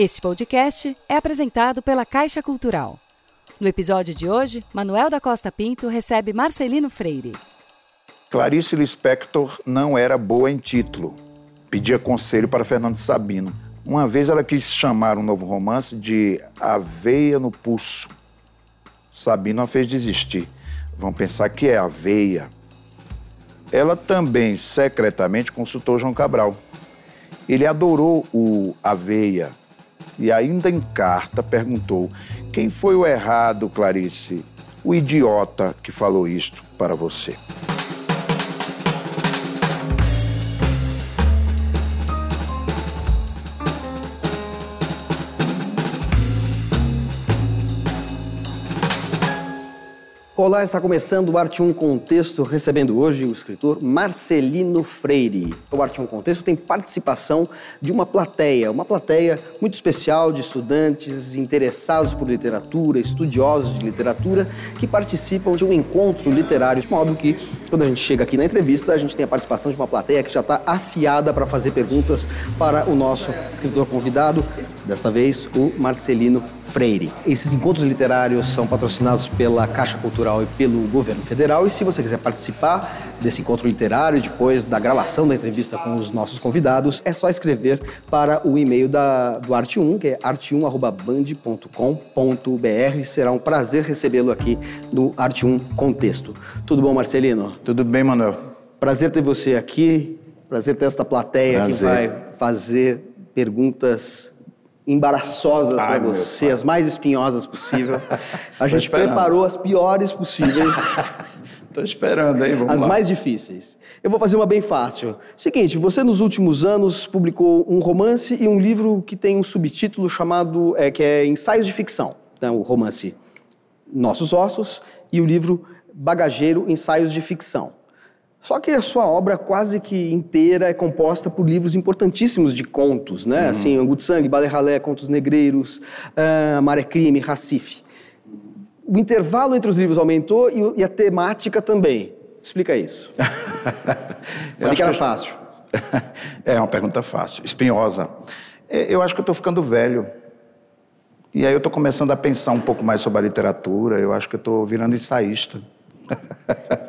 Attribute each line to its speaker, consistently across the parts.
Speaker 1: Este podcast é apresentado pela Caixa Cultural. No episódio de hoje, Manuel da Costa Pinto recebe Marcelino Freire.
Speaker 2: Clarice Lispector não era boa em título. Pedia conselho para Fernando Sabino. Uma vez ela quis chamar um novo romance de Aveia no Pulso. Sabino a fez desistir. Vão pensar que é aveia. Ela também secretamente consultou João Cabral. Ele adorou o Aveia e ainda em carta perguntou: quem foi o errado, Clarice? O idiota que falou isto para você.
Speaker 3: Olá, está começando o Arte 1 Contexto, recebendo hoje o escritor Marcelino Freire. O Arte 1 Contexto tem participação de uma plateia, uma plateia muito especial de estudantes interessados por literatura, estudiosos de literatura, que participam de um encontro literário, de modo que, quando a gente chega aqui na entrevista, a gente tem a participação de uma plateia que já está afiada para fazer perguntas para o nosso escritor convidado, desta vez o Marcelino Freire. Esses encontros literários são patrocinados pela Caixa Cultural e pelo governo federal. E se você quiser participar desse encontro literário, depois da gravação da entrevista com os nossos convidados, é só escrever para o e-mail da, do Arte1, que é arte1.band.com.br. Será um prazer recebê-lo aqui no Arte1 Contexto. Tudo bom, Marcelino?
Speaker 2: Tudo bem, Manuel.
Speaker 3: Prazer ter você aqui. Prazer ter esta plateia prazer. que vai fazer perguntas embaraçosas para você, as mais espinhosas possível. A gente esperando. preparou as piores possíveis.
Speaker 2: Estou esperando, hein? Vamos
Speaker 3: as
Speaker 2: lá.
Speaker 3: mais difíceis. Eu vou fazer uma bem fácil. Seguinte, você nos últimos anos publicou um romance e um livro que tem um subtítulo chamado, é, que é Ensaios de Ficção. Então, o romance Nossos Ossos e o livro Bagageiro Ensaios de Ficção. Só que a sua obra quase que inteira é composta por livros importantíssimos de contos, né? Uhum. Assim, Angu de Sangue, Balé Ralé, Contos Negreiros, uh, Maré Crime, Recife. O intervalo entre os livros aumentou e, e a temática também. Explica isso. Falei que era que... fácil.
Speaker 2: é uma pergunta fácil, espinhosa. É, eu acho que eu estou ficando velho. E aí eu estou começando a pensar um pouco mais sobre a literatura. Eu acho que eu estou virando ensaísta.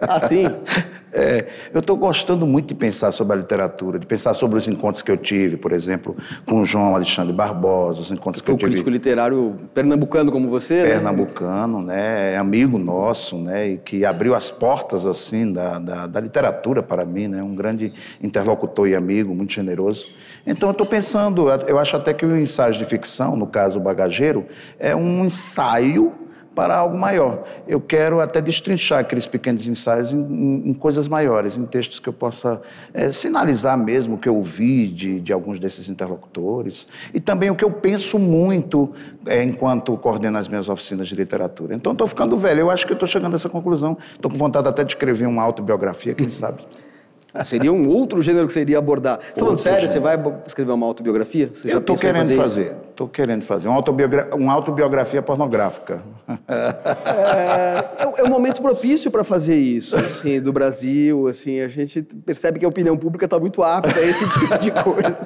Speaker 3: Ah, sim?
Speaker 2: É, eu estou gostando muito de pensar sobre a literatura, de pensar sobre os encontros que eu tive, por exemplo, com o João Alexandre Barbosa, os encontros que,
Speaker 3: que
Speaker 2: eu tive.
Speaker 3: Foi um crítico literário pernambucano como você,
Speaker 2: né? Pernambucano, né? É amigo nosso, né? E que abriu as portas, assim, da, da, da literatura para mim, né? Um grande interlocutor e amigo, muito generoso. Então, eu estou pensando, eu acho até que o ensaio de ficção, no caso o Bagageiro, é um ensaio para algo maior. Eu quero até destrinchar aqueles pequenos ensaios em, em, em coisas maiores, em textos que eu possa é, sinalizar mesmo o que eu ouvi de, de, alguns desses interlocutores e também o que eu penso muito é, enquanto coordeno as minhas oficinas de literatura. Então, estou ficando velho, eu acho que estou chegando a essa conclusão. Estou com vontade até de escrever uma autobiografia, quem sabe.
Speaker 3: Seria um outro gênero que seria abordar. Você está falando sério? Gênero. Você vai escrever uma autobiografia? Você
Speaker 2: Eu estou querendo fazer. Estou querendo fazer uma, autobiogra uma autobiografia pornográfica.
Speaker 3: É, é, é um momento propício para fazer isso, assim, do Brasil. Assim, a gente percebe que a opinião pública está muito apta a esse tipo de coisa.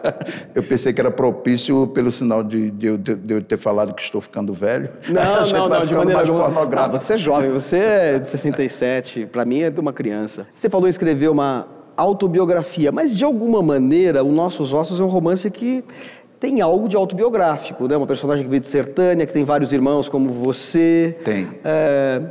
Speaker 2: Eu pensei que era propício pelo sinal de, de, eu, de eu ter falado que estou ficando velho.
Speaker 3: Não, não, não, de maneira alguma. Ah, você é jovem, você é de 67, para mim é de uma criança. Você falou em escrever uma autobiografia, mas de alguma maneira o Nossos Ossos é um romance que tem algo de autobiográfico, né? Uma personagem que veio de Sertânia, que tem vários irmãos como você.
Speaker 2: Tem. É...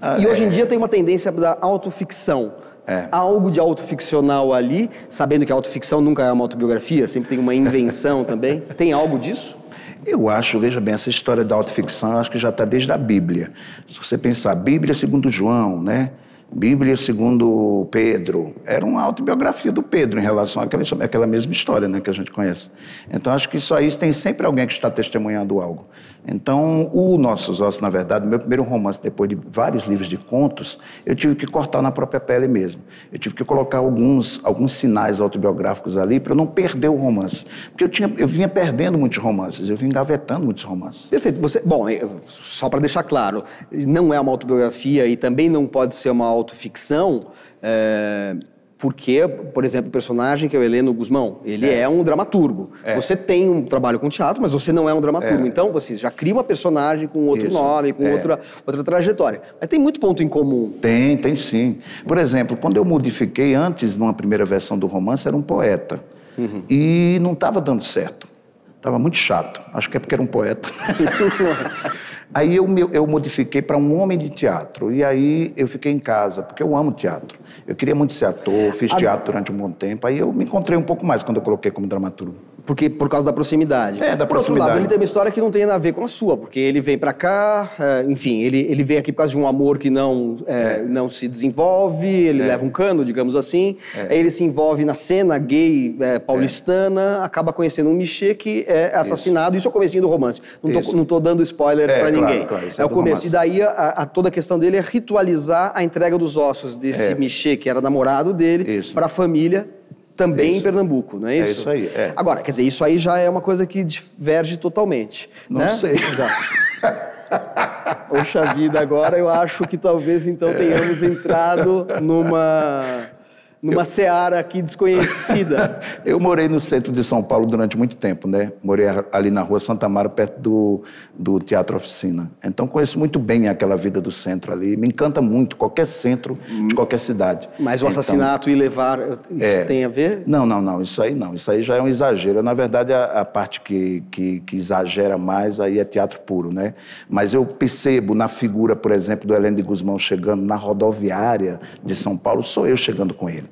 Speaker 3: Ah, e hoje em é... dia tem uma tendência da autoficção. É. Algo de autoficcional ali, sabendo que a autoficção nunca é uma autobiografia, sempre tem uma invenção também. Tem algo disso?
Speaker 2: Eu acho, veja bem, essa história da autoficção, eu acho que já está desde a Bíblia. Se você pensar, Bíblia segundo João, né? Bíblia segundo Pedro, era uma autobiografia do Pedro em relação àquela, àquela mesma história né, que a gente conhece. Então, acho que isso aí tem sempre alguém que está testemunhando algo. Então, o Nossos Ossos, na verdade, meu primeiro romance, depois de vários livros de contos, eu tive que cortar na própria pele mesmo. Eu tive que colocar alguns, alguns sinais autobiográficos ali para eu não perder o romance. Porque eu, tinha, eu vinha perdendo muitos romances, eu vinha engavetando muitos romances.
Speaker 3: Perfeito. Você, bom, só para deixar claro, não é uma autobiografia e também não pode ser uma autoficção. É Porque, por exemplo, o personagem que é o Heleno Guzmão, ele é, é um dramaturgo. É. Você tem um trabalho com teatro, mas você não é um dramaturgo. É. Então, você já cria uma personagem com outro Isso. nome, com é. outra, outra trajetória. Mas tem muito ponto em comum.
Speaker 2: Tem, tem sim. Por exemplo, quando eu modifiquei antes, numa primeira versão do romance, era um poeta. Uhum. E não estava dando certo. Estava muito chato. Acho que é porque era um poeta. aí eu, eu modifiquei para um homem de teatro. E aí eu fiquei em casa, porque eu amo teatro. Eu queria muito ser ator, fiz teatro durante um bom tempo. Aí eu me encontrei um pouco mais quando eu coloquei como dramaturgo.
Speaker 3: Porque, por causa da proximidade.
Speaker 2: É, da
Speaker 3: por
Speaker 2: proximidade.
Speaker 3: Outro lado, ele tem uma história que não tem nada a ver com a sua, porque ele vem para cá, é, enfim, ele, ele vem aqui por causa de um amor que não, é, é. não se desenvolve, ele é. leva um cano, digamos assim, é. aí ele se envolve na cena gay é, paulistana, acaba conhecendo um Michê que é assassinado, isso, isso é o comecinho do romance. Não tô, não tô dando spoiler para claro, ninguém. Claro, é, o começo. Romance. E daí a, a, toda a questão dele é ritualizar a entrega dos ossos desse Michê, que era namorado dele, para a família também é em Pernambuco, não é isso?
Speaker 2: É isso aí. É.
Speaker 3: Agora, quer dizer, isso aí já é uma coisa que diverge totalmente.
Speaker 2: Não
Speaker 3: né?
Speaker 2: sei.
Speaker 3: Poxa vida, agora eu acho que talvez então tenhamos entrado numa numa eu... seara aqui desconhecida.
Speaker 2: eu morei no centro de São Paulo durante muito tempo, né? Morei ali na rua Santa Mara, perto do, do Teatro Oficina. Então conheço muito bem aquela vida do centro ali. Me encanta muito qualquer centro hum. de qualquer cidade.
Speaker 3: Mas o então, assassinato e levar, isso é... tem a ver?
Speaker 2: Não, não, não. Isso aí não. Isso aí já é um exagero. Na verdade, a, a parte que, que, que, exagera mais aí é teatro puro, né? Mas eu percebo na figura, por exemplo, do Heleno de Guzmão chegando na rodoviária de São Paulo, sou eu chegando com ele.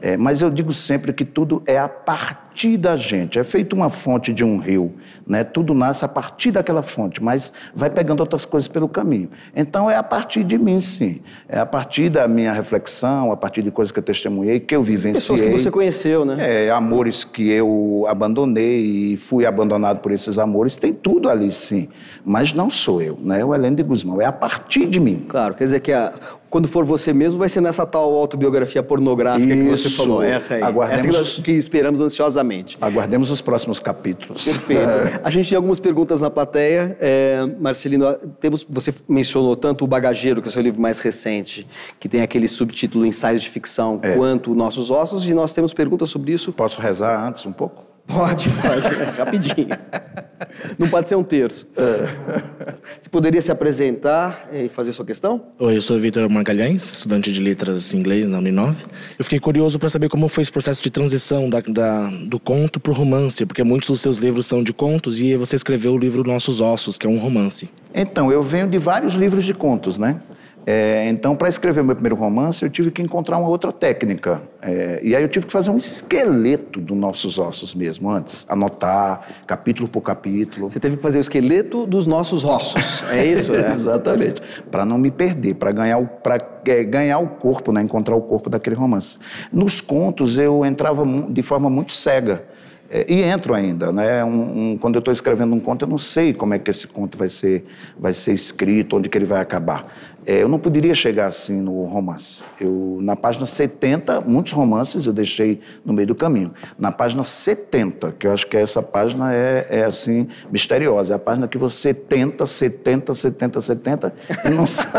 Speaker 2: É, mas eu digo sempre que tudo é a partir da gente. É feito uma fonte de um rio, né? Tudo nasce a partir daquela fonte, mas vai pegando outras coisas pelo caminho. Então é a partir de mim, sim. É a partir da minha reflexão, a partir de coisas que eu testemunhei, que eu vivenciei.
Speaker 3: Pessoas que você conheceu, né?
Speaker 2: É, amores que eu abandonei e fui abandonado por esses amores. Tem tudo ali, sim. Mas não sou eu, né? O Heleno de Guzmão. É a partir de mim.
Speaker 3: Claro, quer dizer que a, quando for você mesmo, vai ser nessa tal autobiografia pornográfica Isso. que você falou. Essa aí. Aguardemos... Essa que esperamos ansiosamente.
Speaker 2: Aguardemos os próximos capítulos.
Speaker 3: Perfeito. A gente tem algumas perguntas na plateia. É, Marcelino, temos, você mencionou tanto o Bagageiro, que é o seu livro mais recente, que tem aquele subtítulo Ensaios de Ficção, é. quanto Nossos Ossos, e nós temos perguntas sobre isso.
Speaker 2: Posso rezar antes um pouco?
Speaker 3: Pode, pode, rapidinho. Não pode ser um terço. Você poderia se apresentar e fazer sua questão?
Speaker 4: Oi, eu sou Vitor Margalhães, estudante de letras em inglês na Uninove. Eu fiquei curioso para saber como foi esse processo de transição da, da do conto para o romance, porque muitos dos seus livros são de contos e você escreveu o livro Nossos Ossos, que é um romance.
Speaker 2: Então, eu venho de vários livros de contos, né? É, então, para escrever o meu primeiro romance, eu tive que encontrar uma outra técnica. É, e aí eu tive que fazer um esqueleto dos nossos ossos mesmo, antes. Anotar, capítulo por capítulo.
Speaker 3: Você teve que fazer o esqueleto dos nossos ossos, é isso?
Speaker 2: é? Exatamente. Para não me perder, para ganhar, o, é, ganhar o corpo, né? encontrar o corpo daquele romance. Nos contos, eu entrava de forma muito cega. É, e entro ainda, né? Um, um, quando eu estou escrevendo um conto, eu não sei como é que esse conto vai ser, vai ser escrito, onde que ele vai acabar. É, eu não poderia chegar assim no romance. Eu, na página 70, muitos romances eu deixei no meio do caminho. Na página 70, que eu acho que essa página é, é assim, misteriosa. É a página que você tenta, 70, 70, 70 e não sai,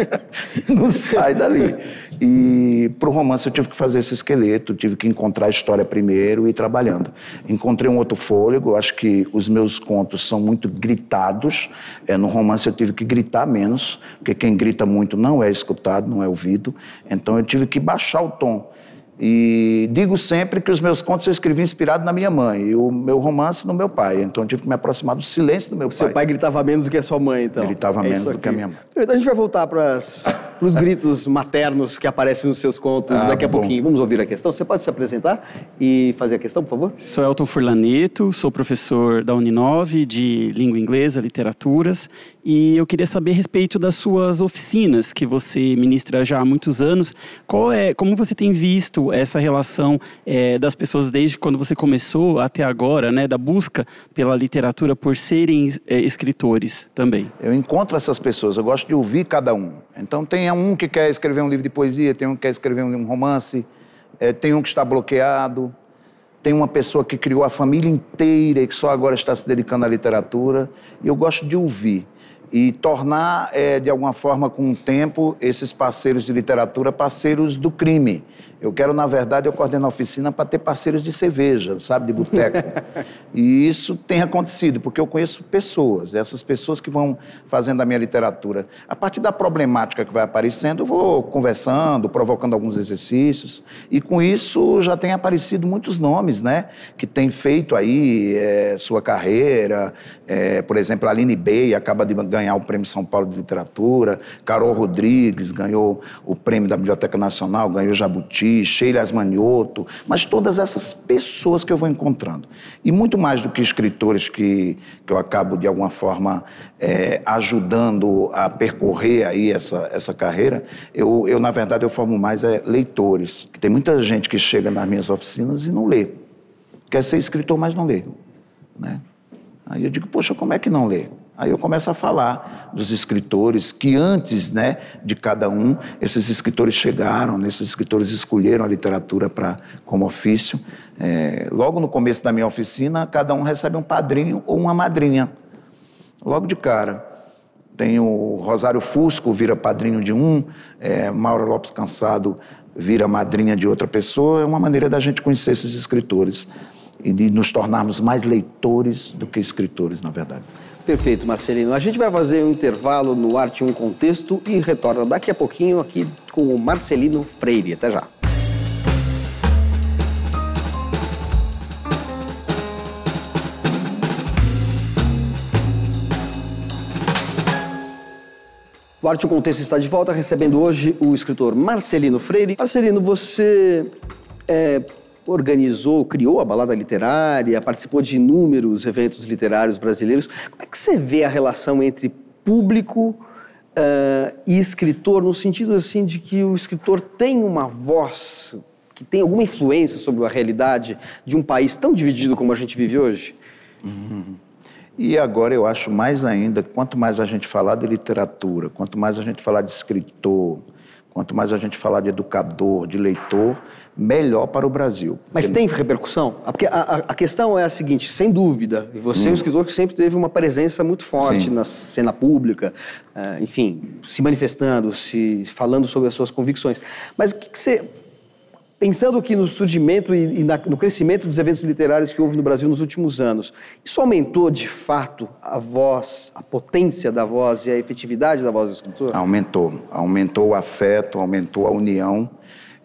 Speaker 2: não sai dali. E para o romance eu tive que fazer esse esqueleto, tive que encontrar a história primeiro e ir trabalhando. Encontrei um outro fôlego, acho que os meus contos são muito gritados. É, no romance eu tive que gritar menos, porque quem grita muito não é escutado, não é ouvido. Então eu tive que baixar o tom. E digo sempre que os meus contos eu escrevi inspirado na minha mãe e o meu romance no meu pai. Então eu tive que me aproximar do silêncio do meu o pai.
Speaker 3: Seu pai gritava menos do que a sua mãe, então?
Speaker 2: Gritava é menos do que a minha mãe.
Speaker 3: Então a gente vai voltar para os gritos maternos que aparecem nos seus contos ah, daqui a bom. pouquinho. Vamos ouvir a questão. Você pode se apresentar e fazer a questão, por favor?
Speaker 5: Sou Elton Furlaneto, sou professor da Uninove de Língua Inglesa, Literaturas, e eu queria saber a respeito das suas oficinas que você ministra já há muitos anos. Qual é, como você tem visto essa relação é, das pessoas desde quando você começou até agora, né, da busca pela literatura por serem é, escritores também?
Speaker 2: Eu encontro essas pessoas, eu gosto de ouvir cada um. Então tem um que quer escrever um livro de poesia, tem um que quer escrever um romance, é, tem um que está bloqueado, tem uma pessoa que criou a família inteira e que só agora está se dedicando à literatura. E eu gosto de ouvir. E tornar, é, de alguma forma, com o tempo, esses parceiros de literatura parceiros do crime. Eu quero, na verdade, eu coordeno a oficina para ter parceiros de cerveja, sabe, de boteco. e isso tem acontecido, porque eu conheço pessoas, essas pessoas que vão fazendo a minha literatura. A partir da problemática que vai aparecendo, eu vou conversando, provocando alguns exercícios, e com isso já tem aparecido muitos nomes, né, que têm feito aí é, sua carreira. É, por exemplo, a Aline Bey acaba de ganhar o Prêmio São Paulo de Literatura, Carol Rodrigues ganhou o Prêmio da Biblioteca Nacional, ganhou Jabuti, Sheila Asmanioto, mas todas essas pessoas que eu vou encontrando. E muito mais do que escritores que, que eu acabo, de alguma forma, é, ajudando a percorrer aí essa, essa carreira, eu, eu, na verdade, eu formo mais é, leitores. Tem muita gente que chega nas minhas oficinas e não lê. Quer ser escritor, mas não lê. Né? Aí eu digo, poxa, como é que não lê? Aí eu começo a falar dos escritores que antes né, de cada um, esses escritores chegaram, né, esses escritores escolheram a literatura pra, como ofício. É, logo no começo da minha oficina, cada um recebe um padrinho ou uma madrinha. Logo de cara. Tem o Rosário Fusco, vira padrinho de um, é, Mauro Lopes Cansado vira madrinha de outra pessoa. É uma maneira da gente conhecer esses escritores e de nos tornarmos mais leitores do que escritores, na verdade.
Speaker 3: Perfeito, Marcelino. A gente vai fazer um intervalo no Arte 1 Contexto e retorna daqui a pouquinho aqui com o Marcelino Freire. Até já. O Arte 1 Contexto está de volta, recebendo hoje o escritor Marcelino Freire. Marcelino, você é organizou, criou a balada literária, participou de inúmeros eventos literários brasileiros. Como é que você vê a relação entre público uh, e escritor, no sentido assim de que o escritor tem uma voz que tem alguma influência sobre a realidade de um país tão dividido como a gente vive hoje?
Speaker 2: Uhum. E agora eu acho mais ainda, quanto mais a gente falar de literatura, quanto mais a gente falar de escritor, quanto mais a gente falar de educador, de leitor, melhor para o Brasil.
Speaker 3: Mas tem repercussão? Ah, porque a, a, questão é a seguinte, sem dúvida, e você hum. é um hum. escritor que sempre teve uma presença muito forte Sim. na cena pública, uh, enfim, se manifestando, se falando sobre as suas convicções. Mas o que, que você Pensando aqui no surgimento e, e na, no crescimento dos eventos literários que houve no Brasil nos últimos anos, isso aumentou de fato a voz, a potência da voz e a efetividade da voz do escritor?
Speaker 2: Aumentou. Aumentou o afeto, aumentou a união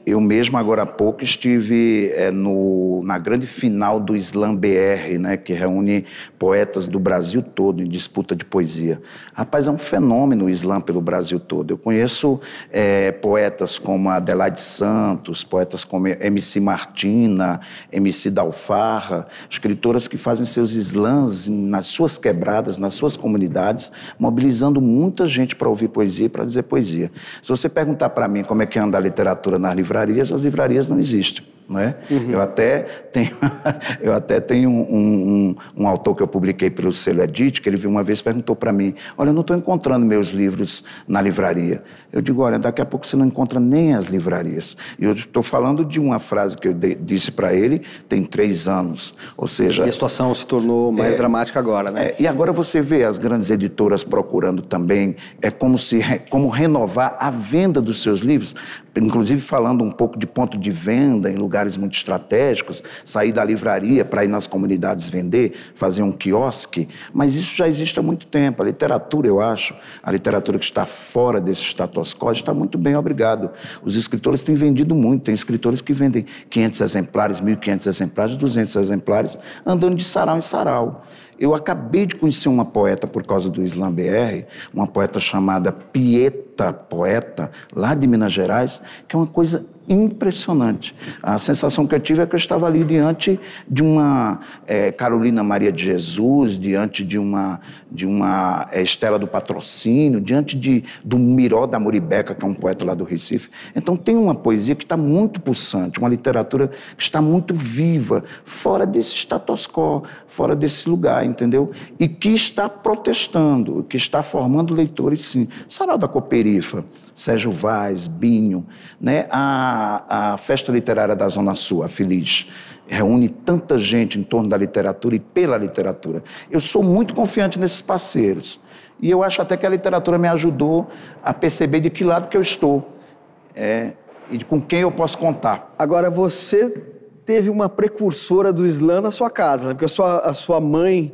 Speaker 2: eu mesmo, agora há pouco, estive é, no, na grande final do Slam BR, né, que reúne poetas do Brasil todo em disputa de poesia. Rapaz, é um fenômeno o Slam pelo Brasil todo. Eu conheço é, poetas como Adelaide Santos, poetas como MC Martina, MC Dalfarra, escritoras que fazem seus slams nas suas quebradas, nas suas comunidades, mobilizando muita gente para ouvir poesia e para dizer poesia. Se você perguntar para mim como é que anda a literatura nas livrarias, livrarias, as livrarias não existem. Não é? Uhum. Eu até tenho, eu até tenho um, um, um, autor que eu publiquei pelo selo Edit, que ele viu uma vez perguntou para mim: Olha, eu não estou encontrando meus livros na livraria. Eu digo: Olha, daqui a pouco você não encontra nem as livrarias. E eu estou falando de uma frase que eu de, disse para ele tem três anos. Ou seja.
Speaker 3: E a situação se tornou mais é, dramática agora, né?
Speaker 2: É, e agora você vê as grandes editoras procurando também é como, se, como renovar a venda dos seus livros, inclusive falando um pouco de ponto de venda em lugar lugares muito estratégicos, sair da livraria para ir nas comunidades vender, fazer um quiosque, mas isso já existe há muito tempo. A literatura, eu acho, a literatura que está fora desse status quo está muito bem, obrigado. Os escritores têm vendido muito, tem escritores que vendem 500 exemplares, 1.500 exemplares, 200 exemplares, andando de sarau em sarau. Eu acabei de conhecer uma poeta por causa do Slam BR, uma poeta chamada Pieta Poeta, lá de Minas Gerais, que é uma coisa impressionante. A sensação que eu tive é que eu estava ali diante de uma é, Carolina Maria de Jesus, diante de uma, de uma é, Estela do Patrocínio, diante de, do Miró da Muribeca, que é um poeta lá do Recife. Então tem uma poesia que está muito pulsante, uma literatura que está muito viva, fora desse status quo, fora desse lugar, entendeu? E que está protestando, que está formando leitores, sim. Sarau da Coperifa, Sérgio Vaz, Binho, né? a, a Festa Literária da Zona Sul, a Feliz, reúne tanta gente em torno da literatura e pela literatura. Eu sou muito confiante nesses parceiros. E eu acho até que a literatura me ajudou a perceber de que lado que eu estou é, e de com quem eu posso contar.
Speaker 3: Agora, você teve uma precursora do Islã na sua casa, né? porque a sua, a sua mãe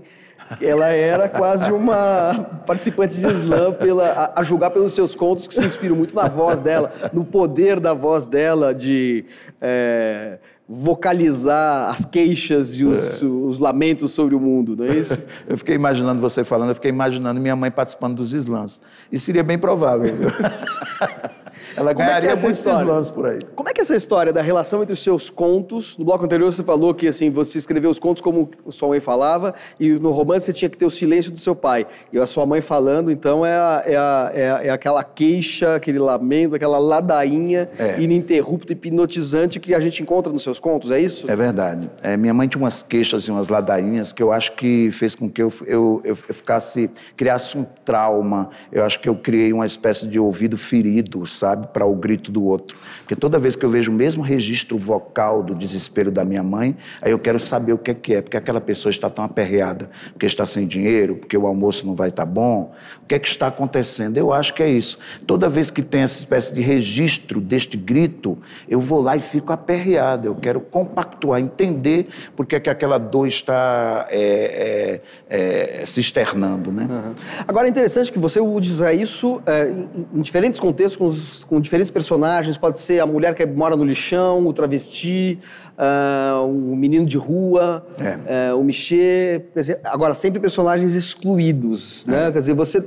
Speaker 3: ela era quase uma participante de slam, pela, a, a, julgar pelos seus contos, que se inspiram muito na voz dela, no poder da voz dela de é, vocalizar as queixas e os, é. os, lamentos sobre o mundo, não é isso?
Speaker 2: Eu fiquei imaginando você falando, eu fiquei imaginando minha mãe participando dos slams. Isso seria bem provável. Ela Como ganharia é muitos slams por aí.
Speaker 3: Como é que é essa história da relação entre os seus contos? No bloco anterior você falou que assim você escreveu os contos como sua mãe falava e no romance você tinha que ter o silêncio do seu pai. E a sua mãe falando, então, é, a, é, a, é, a, é aquela queixa, aquele lamento, aquela ladainha é. ininterrupta, hipnotizante que a gente encontra nos seus contos, é isso?
Speaker 2: É verdade. É, minha mãe tinha umas queixas e umas ladainhas que eu acho que fez com que eu, eu, eu, eu ficasse, criasse um trauma. Eu acho que eu criei uma espécie de ouvido ferido, sabe, para o grito do outro. Porque toda vez que eu vejo o mesmo registro vocal do desespero da minha mãe, aí eu quero saber o que é que é, porque aquela pessoa está tão aperreada, porque está sem dinheiro, porque o almoço não vai estar bom, o que é que está acontecendo? Eu acho que é isso. Toda vez que tem essa espécie de registro deste grito, eu vou lá e fico aperreado, eu quero compactuar, entender porque é que aquela dor está é, é, é, se externando, né?
Speaker 3: Uhum. Agora é interessante que você usa isso é, em, em, diferentes contextos, com, os, com diferentes personagens, pode ser a mulher que mora no lixão, o travesti, uh, o menino de rua, é. uh, o Michê. Dizer, agora, sempre personagens excluídos, né? É. Quer dizer, você,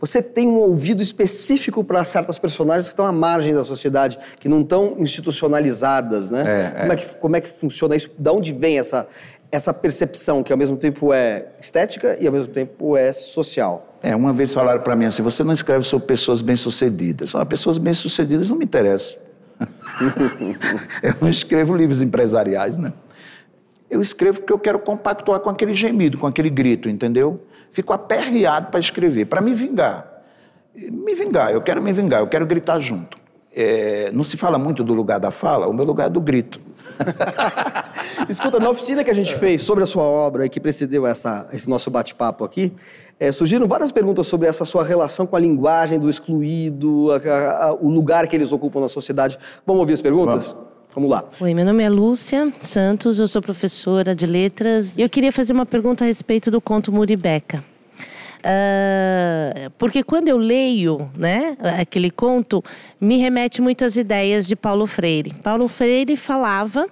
Speaker 3: você tem um ouvido específico para certas personagens que estão à margem da sociedade, que não estão institucionalizadas, né? É, como, é. que, como é que funciona isso? De onde vem essa, essa percepção que ao mesmo tempo é estética e ao mesmo tempo é social?
Speaker 2: É, uma vez falaram para mim assim: você não escreve sobre pessoas bem-sucedidas. Ah, pessoas bem-sucedidas não me interessam. eu não escrevo livros empresariais, né? Eu escrevo porque eu quero compactuar com aquele gemido, com aquele grito, entendeu? Fico aperreado para escrever, para me vingar. Me vingar, eu quero me vingar, eu quero gritar junto. É, não se fala muito do lugar da fala, o meu lugar é do grito.
Speaker 3: Escuta, na oficina que a gente fez sobre a sua obra e que precedeu essa, esse nosso bate-papo aqui, é, surgiram várias perguntas sobre essa sua relação com a linguagem do excluído, a, a, a, o lugar que eles ocupam na sociedade. Vamos ouvir as perguntas? Vamos. Vamos lá.
Speaker 6: Oi, meu nome é Lúcia Santos, eu sou professora de letras. Eu queria fazer uma pergunta a respeito do conto Muribeca. Uh, porque quando eu leio né, aquele conto, me remete muitas ideias de Paulo Freire. Paulo Freire falava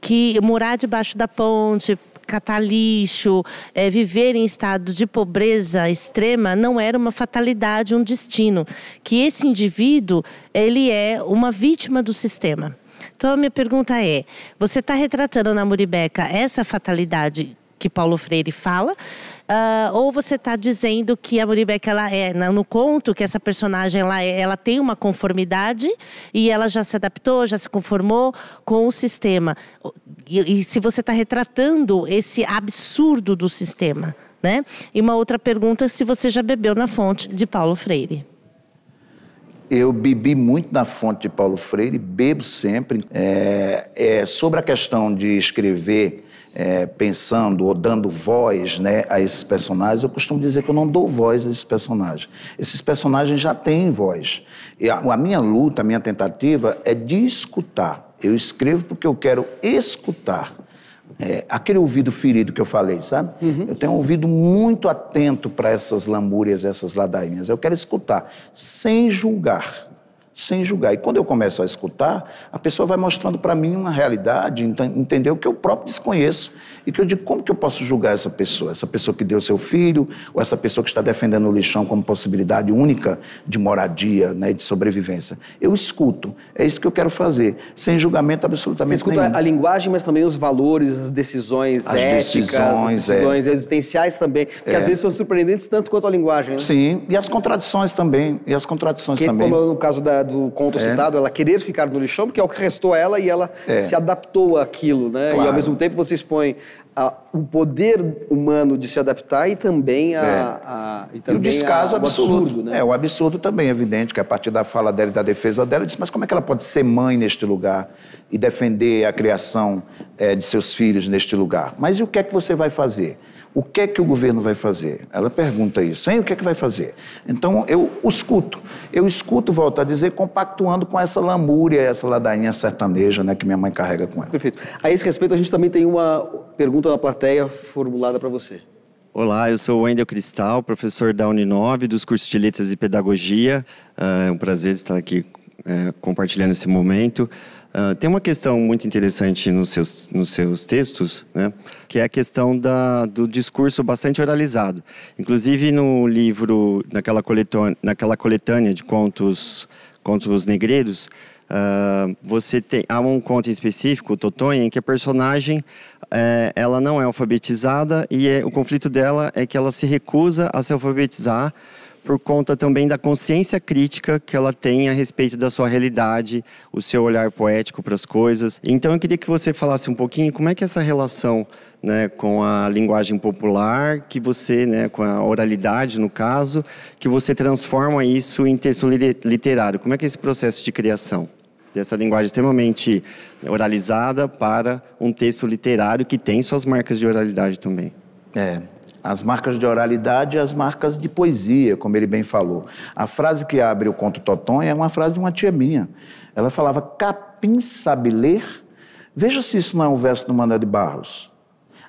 Speaker 6: que morar debaixo da ponte, catar lixo, é, viver em estado de pobreza extrema não era uma fatalidade, um destino. Que esse indivíduo ele é uma vítima do sistema. Então a minha pergunta é: você está retratando na Muribeca essa fatalidade que Paulo Freire fala, uh, ou você está dizendo que a Muribeca ela é no conto que essa personagem ela, é, ela tem uma conformidade e ela já se adaptou, já se conformou com o sistema. E, e se você está retratando esse absurdo do sistema, né? E uma outra pergunta: se você já bebeu na fonte de Paulo Freire?
Speaker 2: eu bebi muito na fonte de Paulo Freire, bebo sempre. É, é, sobre a questão de escrever é, pensando ou dando voz né, a esses personagens, eu costumo dizer que eu não dou voz a esses personagens. Esses personagens já têm voz. E a, a minha luta, a minha tentativa é de escutar. Eu escrevo porque eu quero escutar. É, aquele ouvido ferido que eu falei, sabe? Uhum. Eu tenho um ouvido muito atento para essas lamúrias, essas ladainhas. Eu quero escutar, sem julgar sem julgar. E quando eu começo a escutar, a pessoa vai mostrando para mim uma realidade, entendeu? Que eu próprio desconheço e que eu digo, como que eu posso julgar essa pessoa? Essa pessoa que deu seu filho, ou essa pessoa que está defendendo o lixão como possibilidade única de moradia, né, de sobrevivência. Eu escuto, é isso que eu quero fazer, sem julgamento absolutamente Você
Speaker 3: escuta
Speaker 2: nenhum.
Speaker 3: a linguagem, mas também os valores, as decisões
Speaker 2: as
Speaker 3: éticas,
Speaker 2: decisões,
Speaker 3: as decisões é. existenciais também, que é. às vezes são surpreendentes tanto quanto a linguagem. Né?
Speaker 2: Sim, e as contradições também, e as contradições
Speaker 3: que,
Speaker 2: também.
Speaker 3: Como no caso da, do conto citado, ela querer ficar no lixão, porque é o que restou a ela e ela
Speaker 2: É.
Speaker 3: se adaptou àquilo, né? E ao
Speaker 2: Claro.
Speaker 3: mesmo tempo você expõe a- o poder humano de se adaptar e também, a,
Speaker 2: É.
Speaker 3: a- e
Speaker 2: E o
Speaker 3: também
Speaker 2: descaso
Speaker 3: a- o
Speaker 2: absurdo.
Speaker 3: absurdo, né?
Speaker 2: É, o absurdo também, evidente, que a partir da fala dela e da defesa dela, disse, mas como é que ela pode ser mãe neste lugar e defender a criação eh, de seus filhos neste lugar? Mas e o que é que você vai fazer? O que é que o governo vai fazer? Ela pergunta isso, hein? O que é que vai fazer? Então, eu o escuto. Eu escuto, volto a dizer, compactuando com essa lamúria, essa ladainha sertaneja, né, que minha mãe carrega com ela.
Speaker 3: Perfeito. A esse respeito, a gente também tem uma pergunta na plateia formulada para você.
Speaker 7: Olá, eu sou o Wendel Cristal, professor da Uninove, dos cursos de Letras e Pedagogia. Ah, É um prazer estar aqui eh, compartilhando esse momento. Ah, tem uma questão muito interessante nos seus, nos seus textos, né, que é a questão da, do discurso bastante oralizado. Inclusive no livro, naquela, coletô- naquela coletânea de contos, contos negreiros, ah, você tem há um conto em específico, Totonha, em que a personagem eh, ela não é alfabetizada e é- o conflito dela é que ela se recusa a se alfabetizar por conta também da consciência crítica que ela tem a respeito da sua realidade, o seu olhar poético para as coisas. Então eu queria que você falasse um pouquinho como é que essa relação né, com a linguagem popular, que você, né, com a oralidade no caso, que você transforma isso em texto li- literário. Como é que é esse processo de criação? dessa linguagem extremamente oralizada para um texto literário que tem suas marcas de oralidade também.
Speaker 2: É, as marcas de oralidade e as marcas de poesia, como ele bem falou. A frase que abre o conto Totonha é uma frase de uma tia minha. Ela falava, capim sabe ler? Veja se isso não é um verso do Manuel de Barros.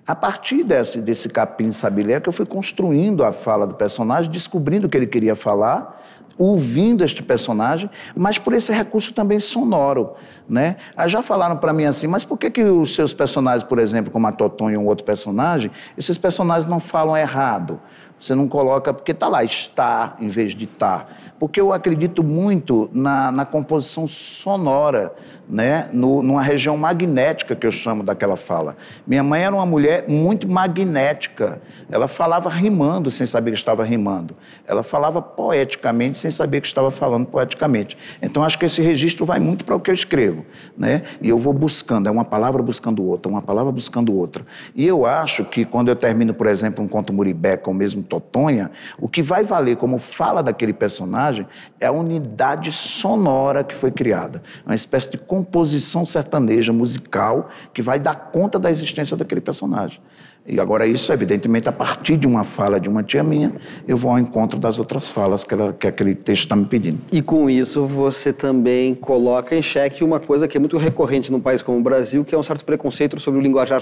Speaker 2: A partir desse, desse capim sabe ler, é que eu fui construindo a fala do personagem, descobrindo o que ele queria falar, ouvindo este personagem, mas por esse recurso também sonoro, né? Ah, Já falaram para mim assim, mas por que, que os seus personagens, por exemplo, como a Totonha e um outro personagem, esses personagens não falam errado? Você não coloca, porque está lá, está, em vez de tá. Porque eu acredito muito na, na composição sonora, né? No, numa região magnética que eu chamo daquela fala. Minha mãe era uma mulher muito magnética. Ela falava rimando sem saber que estava rimando. Ela falava poeticamente sem saber que estava falando poeticamente. Então acho que esse registro vai muito para o que eu escrevo, né? E eu vou buscando, é uma palavra buscando outra, uma palavra buscando outra. E eu acho que quando eu termino, por exemplo, um conto Muribeca ou mesmo Totonha, o que vai valer como fala daquele personagem é a unidade sonora que foi criada, uma espécie de composição sertaneja musical que vai dar conta da existência daquele personagem. E agora isso, evidentemente, a partir de uma fala de uma tia minha, eu vou ao encontro das outras falas que, ela, que aquele texto está me pedindo.
Speaker 3: E com isso você também coloca em xeque uma coisa que é muito recorrente num país como o Brasil, que é um certo preconceito sobre o linguajar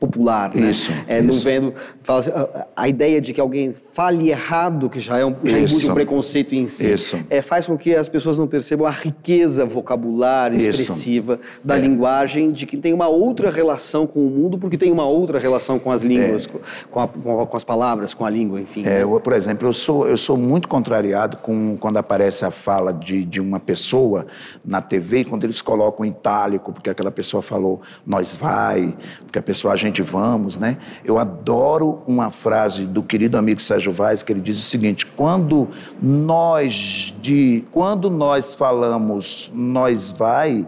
Speaker 3: popular, né?
Speaker 2: Isso,
Speaker 3: É, não
Speaker 2: isso.
Speaker 3: vendo fala assim, a, a ideia de que alguém fale errado, que já é um, já
Speaker 2: Isso.
Speaker 3: embute um preconceito em si,
Speaker 2: Isso.
Speaker 3: É, faz com que as pessoas não percebam a riqueza vocabular
Speaker 2: Isso.
Speaker 3: expressiva da
Speaker 2: É.
Speaker 3: linguagem, de que tem uma outra relação com o mundo, porque tem uma outra relação com as línguas, com, com a- com a- com as palavras, com a língua, enfim.
Speaker 2: É,
Speaker 3: né?
Speaker 2: eu, por exemplo, eu sou, eu sou muito contrariado com quando aparece a fala de, de uma pessoa na TV quando eles colocam itálico, porque aquela pessoa falou nós vai, porque a pessoa a gente vamos, né? Eu adoro uma frase do querido amigo Sérgio Vaz que ele diz o seguinte: quando nós de, quando nós falamos nós vai,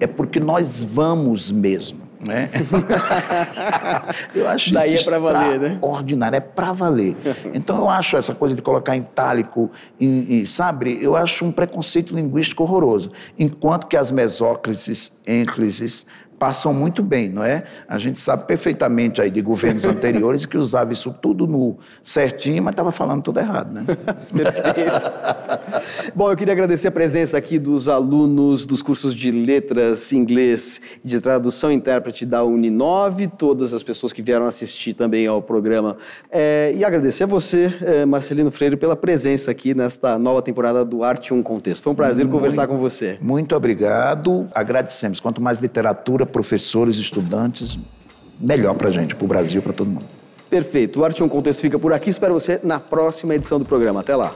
Speaker 2: é porque nós vamos mesmo. Né? eu acho
Speaker 3: Daí
Speaker 2: isso
Speaker 3: é pra valer, né?
Speaker 2: ordinário, é para valer. Então eu acho essa coisa de colocar em itálico, e, e, sabe, eu acho um preconceito linguístico horroroso. Enquanto que as mesóclises, ênclises, passam muito bem, não é? A gente sabe perfeitamente aí de governos anteriores que usava isso tudo no certinho, mas estava falando tudo errado, né?
Speaker 3: Bom, eu queria agradecer a presença aqui dos alunos dos cursos de letras, inglês e de tradução e intérprete da Uninove, todas as pessoas que vieram assistir também ao programa. É, e agradecer a você, é, Marcelino Freire, pela presença aqui nesta nova temporada do Arte 1 Contexto. Foi um prazer conversar com você.
Speaker 2: Muito obrigado, agradecemos. Quanto mais literatura, professores, estudantes, melhor para a gente, para o Brasil, para todo mundo.
Speaker 3: Perfeito. O Arte 1 Contexto fica por aqui. Espero você na próxima edição do programa. Até lá.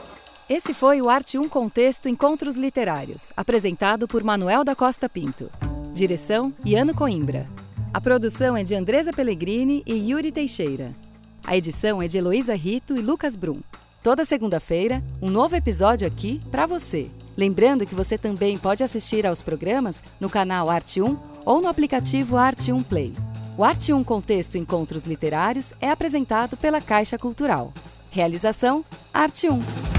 Speaker 1: Esse foi o Arte 1 Contexto Encontros Literários, apresentado por Manuel da Costa Pinto. Direção: Iano Coimbra. A produção é de Andresa Pellegrini e Yuri Teixeira. A edição é de Heloísa Rito e Lucas Brum. Toda segunda-feira, um novo episódio aqui para você. Lembrando que você também pode assistir aos programas no canal Arte 1 ou no aplicativo Arte 1 Play. O Arte 1 Contexto Encontros Literários é apresentado pela Caixa Cultural. Realização Arte 1.